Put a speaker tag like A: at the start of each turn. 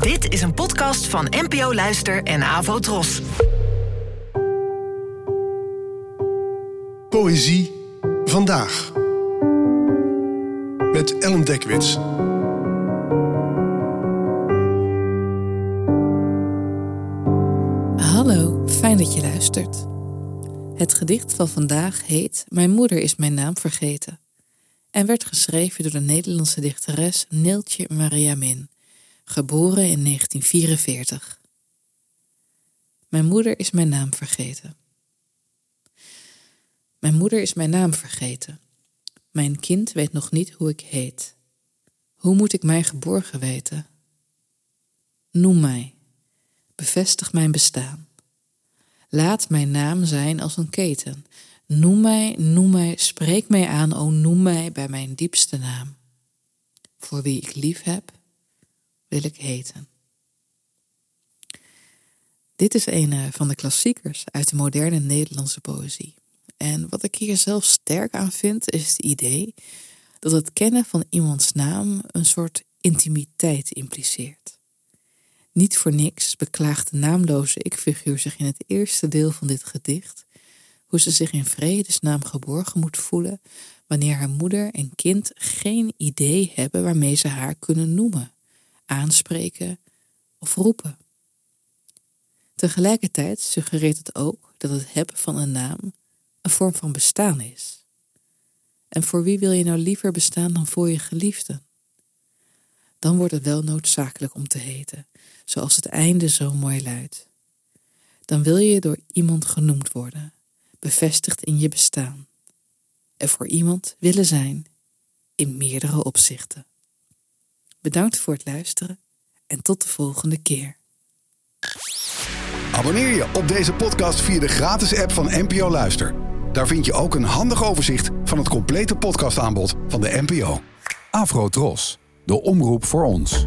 A: Dit is een podcast van NPO Luister en Avo Tros.
B: Poëzie vandaag. Met Ellen Dekwits.
C: Hallo, fijn dat je luistert. Het gedicht van vandaag heet Mijn moeder is mijn naam vergeten en werd geschreven door de Nederlandse dichteres Neeltje Maria Min, geboren in 1944. Mijn moeder is mijn naam vergeten. Mijn moeder is mijn naam vergeten. Mijn kind weet nog niet hoe ik heet. Hoe moet ik mij geborgen weten? Noem mij. Bevestig mijn bestaan. Laat mijn naam zijn als een keten. Noem mij, noem mij, spreek mij aan, o noem mij bij mijn diepste naam. Voor wie ik lief heb, wil ik heten. Dit is een eh, van de klassiekers uit de moderne Nederlandse poëzie. En wat ik hier zelf sterk aan vind, is het idee dat het kennen van iemands naam een soort intimiteit impliceert. Niet voor niks beklaagt de naamloze ik-figuur zich in het eerste deel van dit gedicht hoe ze zich in vredesnaam geborgen moet voelen wanneer haar moeder en kind geen idee hebben waarmee ze haar kunnen noemen, aanspreken of roepen. Tegelijkertijd suggereert het ook dat het hebben van een naam een vorm van bestaan is. En voor wie wil je nou liever bestaan dan voor je geliefden? Dan wordt het wel noodzakelijk om te heten, zoals het einde zo mooi luidt. Dan wil je door iemand genoemd worden, bevestigd in je bestaan. En voor iemand willen zijn in meerdere opzichten. Bedankt voor het luisteren en tot de volgende keer.
D: Abonneer je op deze podcast via de gratis app van NPO Luister. Daar vind je ook een handig overzicht van het complete podcastaanbod van de NPO. Afro Tros, de omroep voor ons.